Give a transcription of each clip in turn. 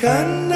Akan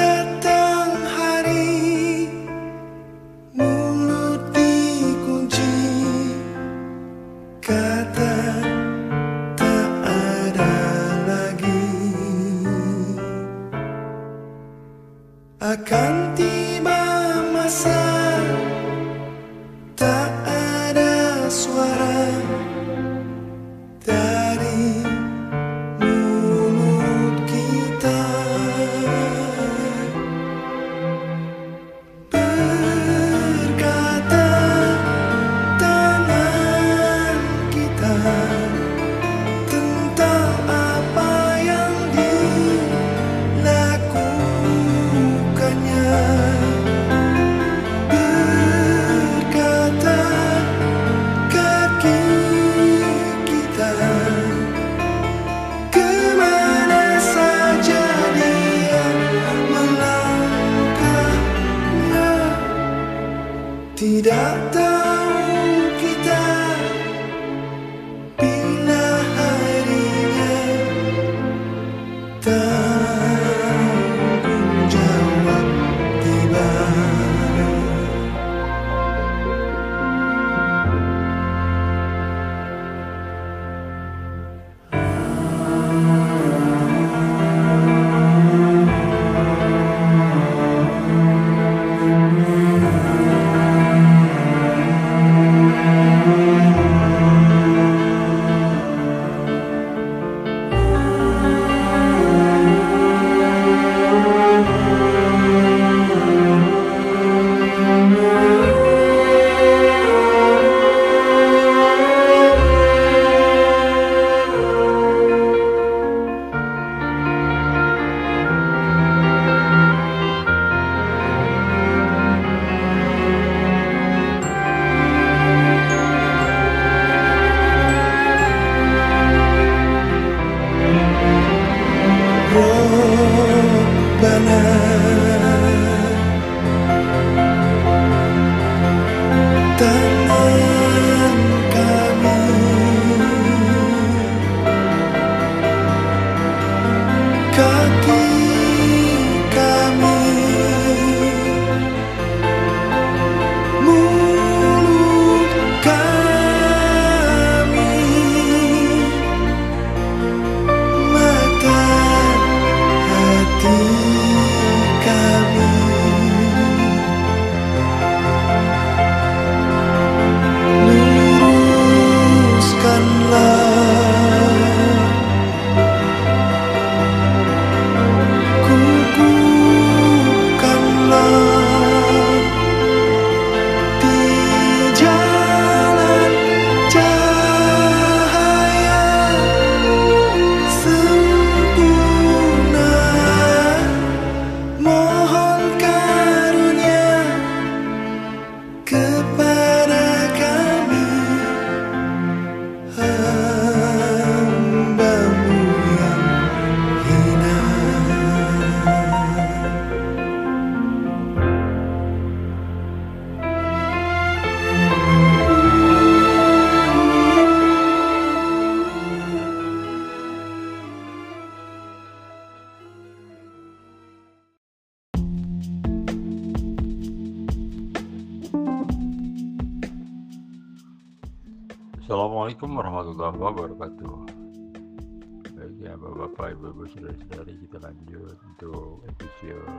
untuk episode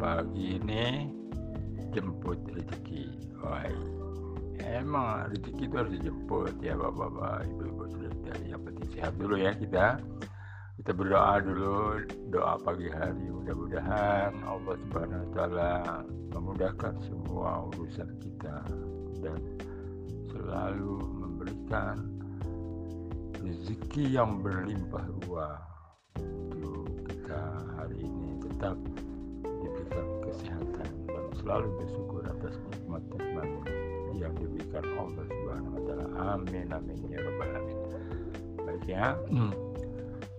pagi ini jemput rezeki. Wah, emang rezeki itu harus dijemput ya bapak-bapak, ibu-ibu, saudara-saudari. Yang penting sehat dulu ya kita. Kita berdoa dulu doa pagi hari mudah-mudahan Allah Subhanahu wa taala memudahkan semua urusan kita dan selalu memberikan rezeki yang berlimpah ruah untuk kita hari ini tetap diberikan kesehatan dan selalu bersyukur atas nikmat-nikmat yang diberikan Allah Subhanahu wa taala. Amin amin ya rabbal alamin. Baik ya.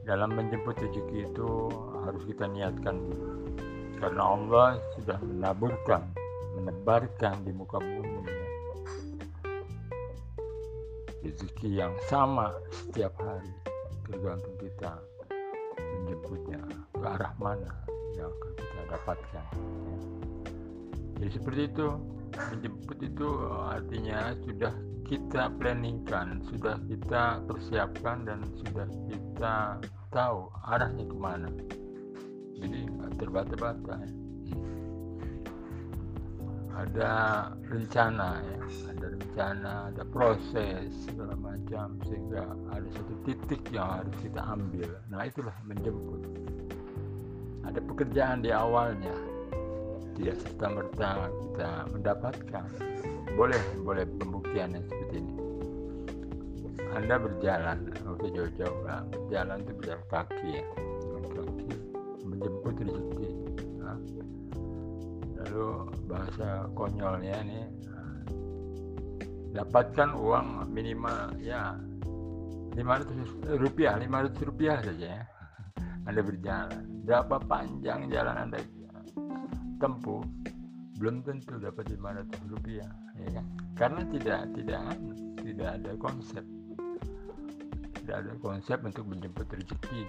Dalam menjemput rezeki itu harus kita niatkan dulu. Karena Allah sudah menaburkan, menebarkan di muka bumi rezeki yang sama setiap hari tergantung kita menjemputnya ke arah mana yang akan kita dapatkan ya. jadi seperti itu menjemput itu eh, artinya sudah kita planningkan sudah kita persiapkan dan sudah kita tahu arahnya ke mana jadi terbata-bata ya. Ada rencana ya ada rencana ada proses segala macam sehingga ada satu titik yang harus kita ambil. Nah itulah menjemput. Ada pekerjaan di awalnya tidak serta merta kita mendapatkan. Boleh boleh pembuktian yang seperti ini. Anda berjalan oke jauh-jauh lah berjalan itu berjalan kaki. Ya kaki menjemput rezeki lalu bahasa konyolnya nih dapatkan uang minimal ya 500 rupiah 500 rupiah saja ya. Anda berjalan. Berapa panjang jalan anda? Tempuh. Belum tentu dapat 500 rupiah ya kan? karena tidak tidak tidak ada konsep. Tidak ada konsep untuk menjemput rezeki.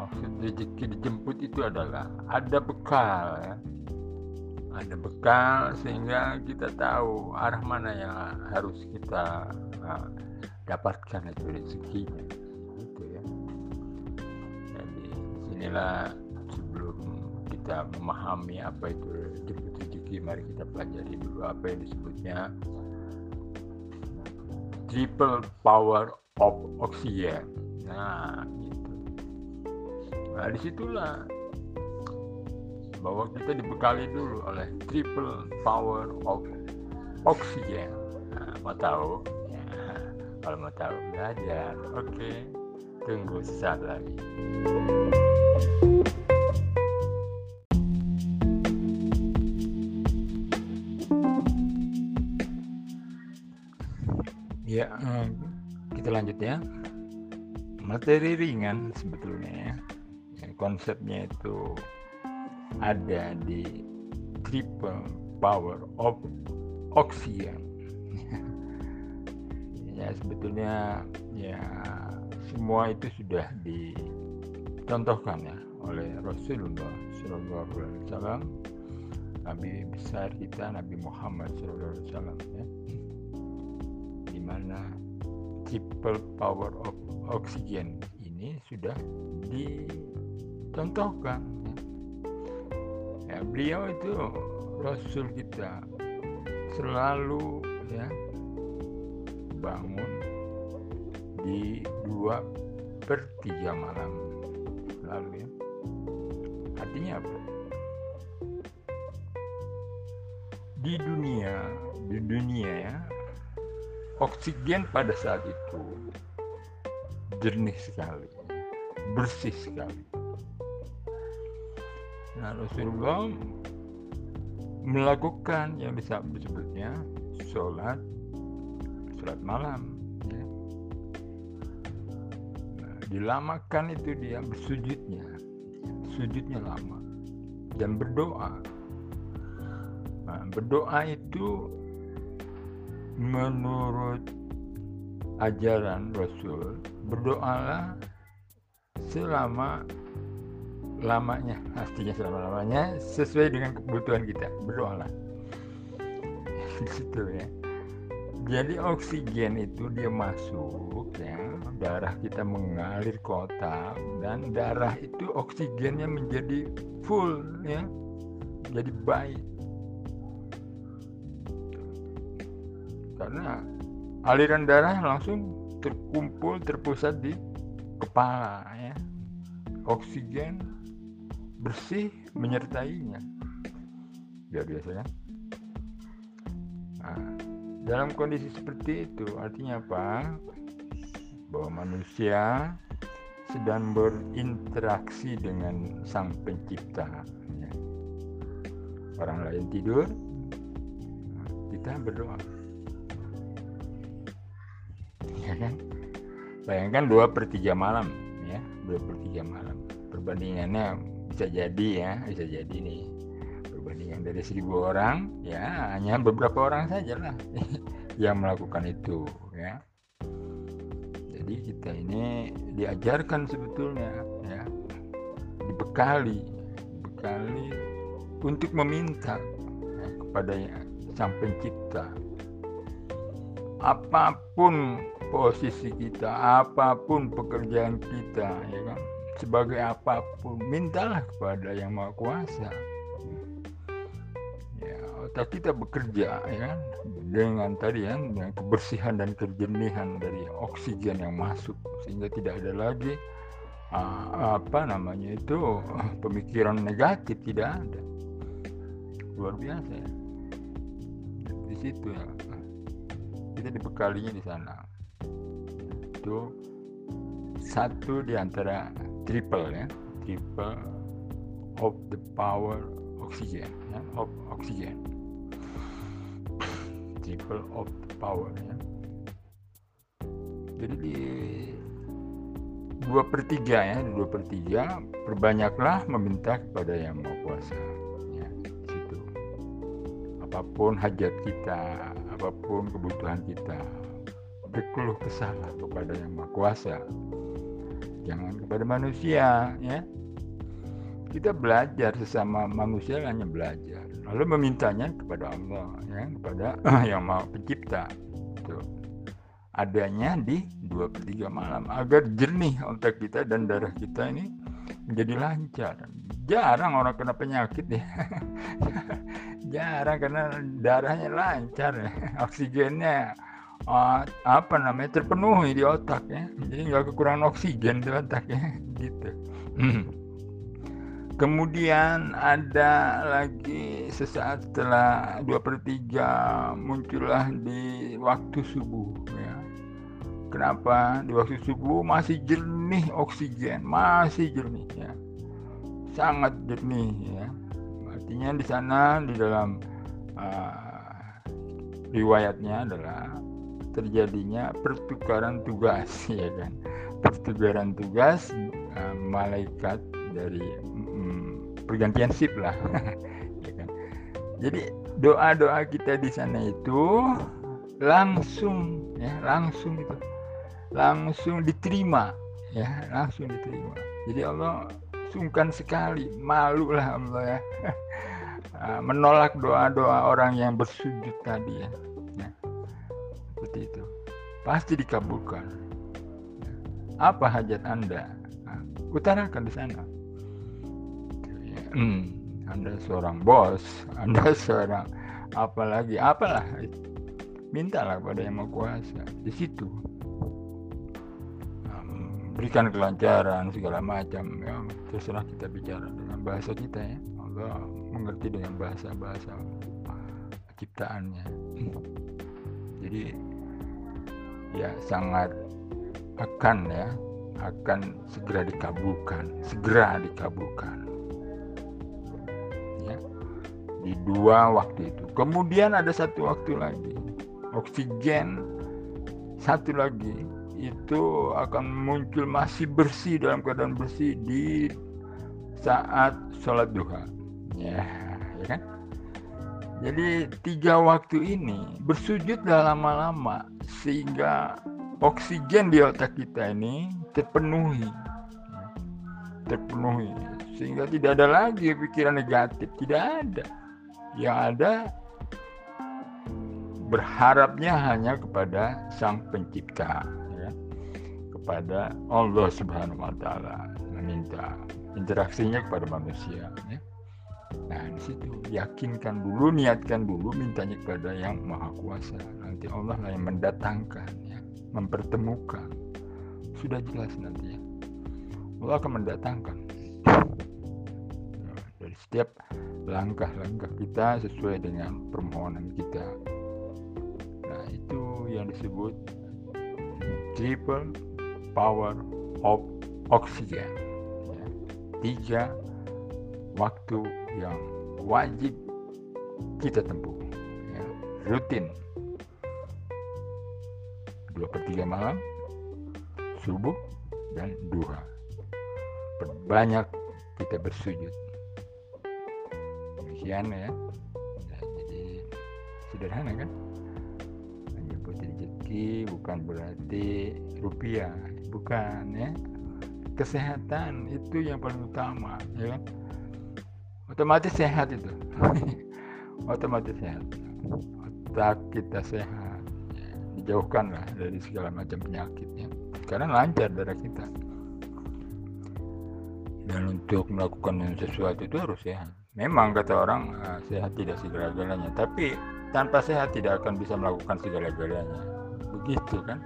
Maksud rezeki dijemput itu adalah ada bekal ya ada bekal sehingga kita tahu arah mana yang harus kita uh, dapatkan itu rezekinya. Gitu ya. Jadi di sinilah sebelum kita memahami apa itu jemput rezeki mari kita pelajari dulu apa yang disebutnya triple power of oxygen. Nah gitu. Nah di situlah bahwa kita dibekali dulu oleh triple power of oxygen. Nah, mau tahu? Ya, kalau mau tahu belajar. Oke tunggu sesaat lagi. Ya kita lanjut ya. Materi ringan sebetulnya ya Ya, konsepnya itu ada di triple power of oxygen ya sebetulnya ya semua itu sudah dicontohkan ya oleh Rasulullah Shallallahu Alaihi Wasallam Nabi besar kita Nabi Muhammad Shallallahu Alaihi Wasallam ya. Di mana triple power of oxygen ini sudah dicontohkan ya. beliau itu Rasul kita. Selalu ya bangun di dua per tiga malam. Lalu ya artinya apa? Di dunia di dunia ya oksigen pada saat itu jernih sekali bersih sekali nah Rasulullah melakukan yang bisa disebutnya sholat sholat malam ya. Nah, dilamakan itu dia bersujudnya sujudnya lama dan berdoa nah, berdoa itu menurut ajaran Rasul berdoalah selama lamanya. Artinya selama lamanya sesuai dengan kebutuhan kita berdoalah. Di situ ya. Jadi oksigen itu dia masuk ya. Darah kita mengalir ke otak dan darah itu oksigennya menjadi full ya. Jadi baik. Karena aliran darah langsung terkumpul terpusat di kepala ya. Oksigen bersih menyertainya. Luar biasa ya. Nah, dalam kondisi seperti itu artinya apa? Bahwa manusia sedang berinteraksi dengan sang pencipta ya. orang lain tidur kita berdoa. Ya kan? Bayangkan dua per tiga malam ya. Dua per tiga malam. Perbandingannya bisa jadi ya bisa jadi nih. Perbandingan dari seribu orang ya hanya beberapa orang saja lah yang melakukan itu ya. Jadi kita ini diajarkan sebetulnya ya. Dibekali sekali untuk meminta ya, kepada sang pencipta. Apa pun posisi kita apa pun pekerjaan kita ya kan sebagai apa pun mintalah kepada yang maha kuasa. Ya otak kita bekerja ya dengan tadi ya dengan kebersihan dan kejernihan dari oksigen yang masuk sehingga tidak ada lagi apa namanya itu pemikiran negatif tidak ada. Luar biasa ya. Di situ ya. Kita dibekalinya di sana. Itu satu di antara triple ya. Triple of the power oxygen ya. Of oxygen triple of the power ya. Jadi di dua per tiga ya dua per tiga perbanyaklah meminta kepada yang mau kuasa ya situ. Apa pun hajat kita apa pun kebutuhan kita berkeluh kesahlah kepada yang maha kuasa jangan kepada manusia ya. Kita belajar sesama manusia hanya belajar lalu memintanya kepada Allah ya kepada yang maha pencipta itu adanya di dua per tiga malam agar jernih otak kita dan darah kita ini menjadi lancar. Jarang orang kena penyakit ya. Jarang karena darahnya lancar ya oksigennya uh, apa namanya terpenuhi di otak ya. Jadi nggak kekurangan oksigen di otak ya gitu. Kemudian ada lagi sesaat setelah dua per tiga muncullah di waktu subuh ya. Kenapa? Di waktu subuh masih jernih oksigen masih jernih ya. Sangat jernih ya. Artinya di sana di dalam uh, riwayatnya adalah terjadinya pertukaran tugas ya kan? Pertukaran tugas uh, malaikat dari um, pergantian sip lah ya kan? Jadi doa doa kita di sana itu langsung ya langsung itu langsung diterima ya langsung diterima. Jadi Allah sungkan sekali malu lah Allah ya. Menolak doa-doa orang yang bersujud tadi ya. Pasti dikabulkan. Apa hajat anda? Nah, utarakan di sana. Hmm, anda seorang bos anda seorang apalagi apalah mintalah kepada yang mau kuasa. Di situ. Berikan kelancaran segala macam ya. Terserah kita bicara dengan bahasa kita ya. Allah mengerti dengan bahasa-bahasa ciptaannya. Jadi ya sangat akan ya akan segera dikabulkan segera dikabulkan. Ya di dua waktu itu. Kemudian ada satu waktu lagi oksigen. Satu lagi itu akan muncul masih bersih dalam keadaan bersih di saat sholat duha. Ya, ya kan jadi tiga waktu ini bersujudlah lama-lama sehingga oksigen di otak kita ini terpenuhi. Terpenuhi. Sehingga tidak ada lagi pikiran negatif tidak ada. Yang ada berharapnya hanya kepada sang pencipta kepada Allah Subhanahu wa taala meminta interaksinya kepada manusia ya. Nah, di situ yakinkan dulu, niatkan dulu mintanya kepada yang Maha Kuasa. Nanti Allah lah yang mendatangkan ya, mempertemukan. Sudah jelas nanti ya. Allah akan mendatangkan dari setiap langkah-langkah kita sesuai dengan permohonan kita. Nah, itu yang disebut triple power of oxygen. Ya. Tiga waktu yang wajib kita tempuh. Ya. Rutin. Dua per tiga malam, subuh, dan duha. Perbanyak kita bersujud. Demikian ya. ya jadi sederhana kan? Menyebut rezeki bukan berarti rupiah bukan ya kesehatan itu yang paling utama ya kan otomatis sehat itu. Otomatis sehat. Otak kita sehat. Dijauhkanlah dari segala macam penyakitnya karena lancar darah kita. Dan untuk melakukan sesuatu itu harus sehat. Memang kata orang uh, sehat tidak segala-galanya. Tapi tanpa sehat tidak akan bisa melakukan segala-galanya. Begitu kan?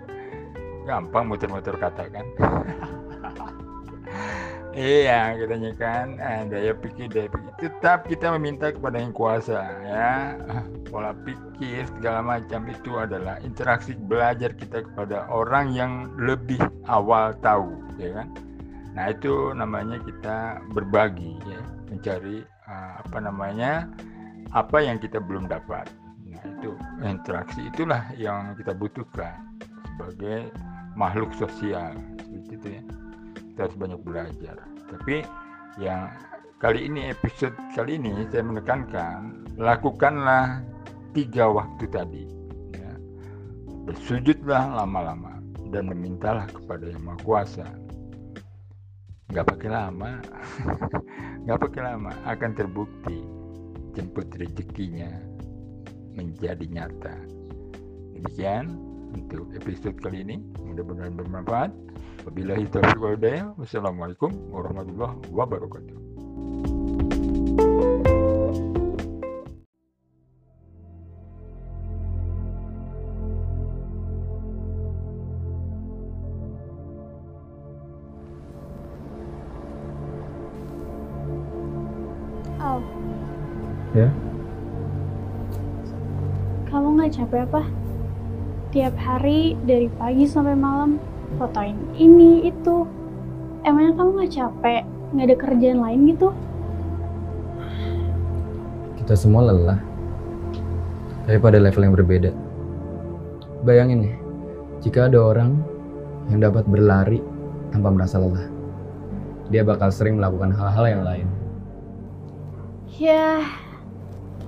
Gampang muter-muter kata kan Iya, katanya kan, eh, daya pikir, daya pikir. Tetap kita meminta kepada yang kuasa, ya. Pola pikir segala macam itu adalah interaksi belajar kita kepada orang yang lebih awal tahu, ya kan. Nah itu namanya kita berbagi, ya, mencari uh, apa namanya apa yang kita belum dapat. Nah itu interaksi itulah yang kita butuhkan sebagai makhluk sosial, seperti itu ya kita harus banyak belajar. Tapi yang kali ini episode kali ini saya menekankan lakukanlah tiga waktu tadi ya. bersujudlah lama-lama dan memintalah kepada yang maha kuasa. Nggak pakai lama. Nggak pakai lama. Akan terbukti jemput rezekinya menjadi nyata. Demikian untuk episode kali ini. Mudah-mudahan bermanfaat Wabillahi taufiq wal hidayah. Wassalamualaikum warahmatullahi wabarakatuh. Al, Ya, kamu nggak capek apa? Tiap hari dari pagi sampai malam fotoin ini itu. Emangnya kamu nggak capek? Nggak ada kerjaan lain gitu? kita semua lelah. Tapi pada level yang berbeda. Bayangin nih, jika ada orang yang dapat berlari tanpa merasa lelah, dia bakal sering melakukan hal-hal yang lain. Ya,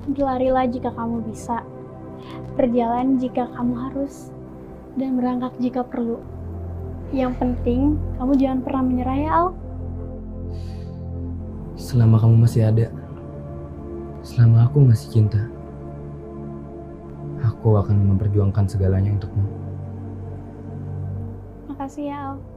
berlarilah jika kamu bisa. Berjalan jika kamu harus. Dan berangkat jika perlu. Yang penting, kamu jangan pernah menyerah ya, Al. Selama kamu masih ada, selama aku masih cinta, aku akan memperjuangkan segalanya untukmu. Makasih ya, Al.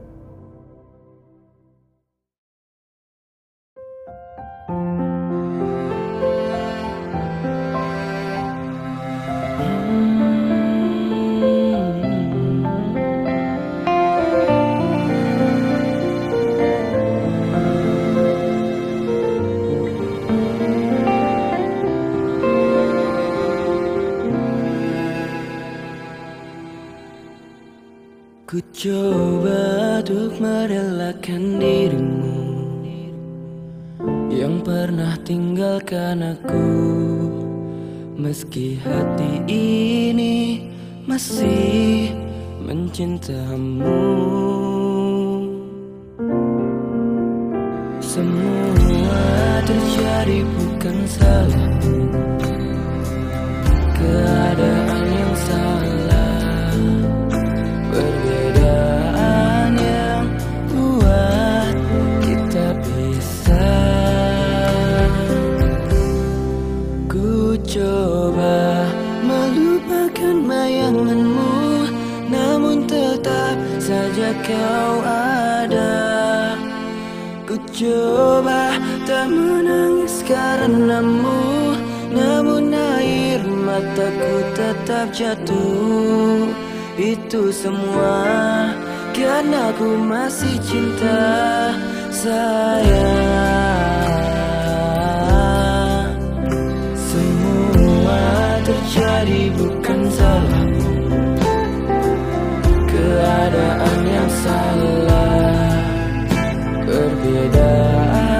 Merelakan dirimu Yang pernah tinggalkan aku. Meski hati ini masih mencintamu. Semua terjadi bukan salahmu saja kau ada. Ku coba tak menangis karenamu Namun air mataku tetap jatuh. Itu semua karena ku masih cinta sayang. Semua terjadi bukan salah. Perbedaan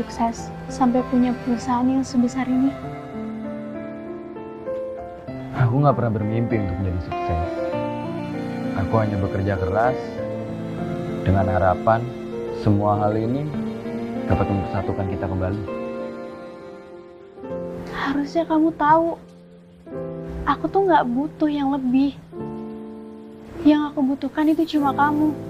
sukses sampai punya perusahaan yang sebesar ini. Aku nggak pernah bermimpi untuk menjadi sukses. Aku hanya bekerja keras dengan harapan semua hal ini dapat mempersatukan kita kembali. Harusnya kamu tahu, aku tuh nggak butuh yang lebih. Yang aku butuhkan itu cuma kamu.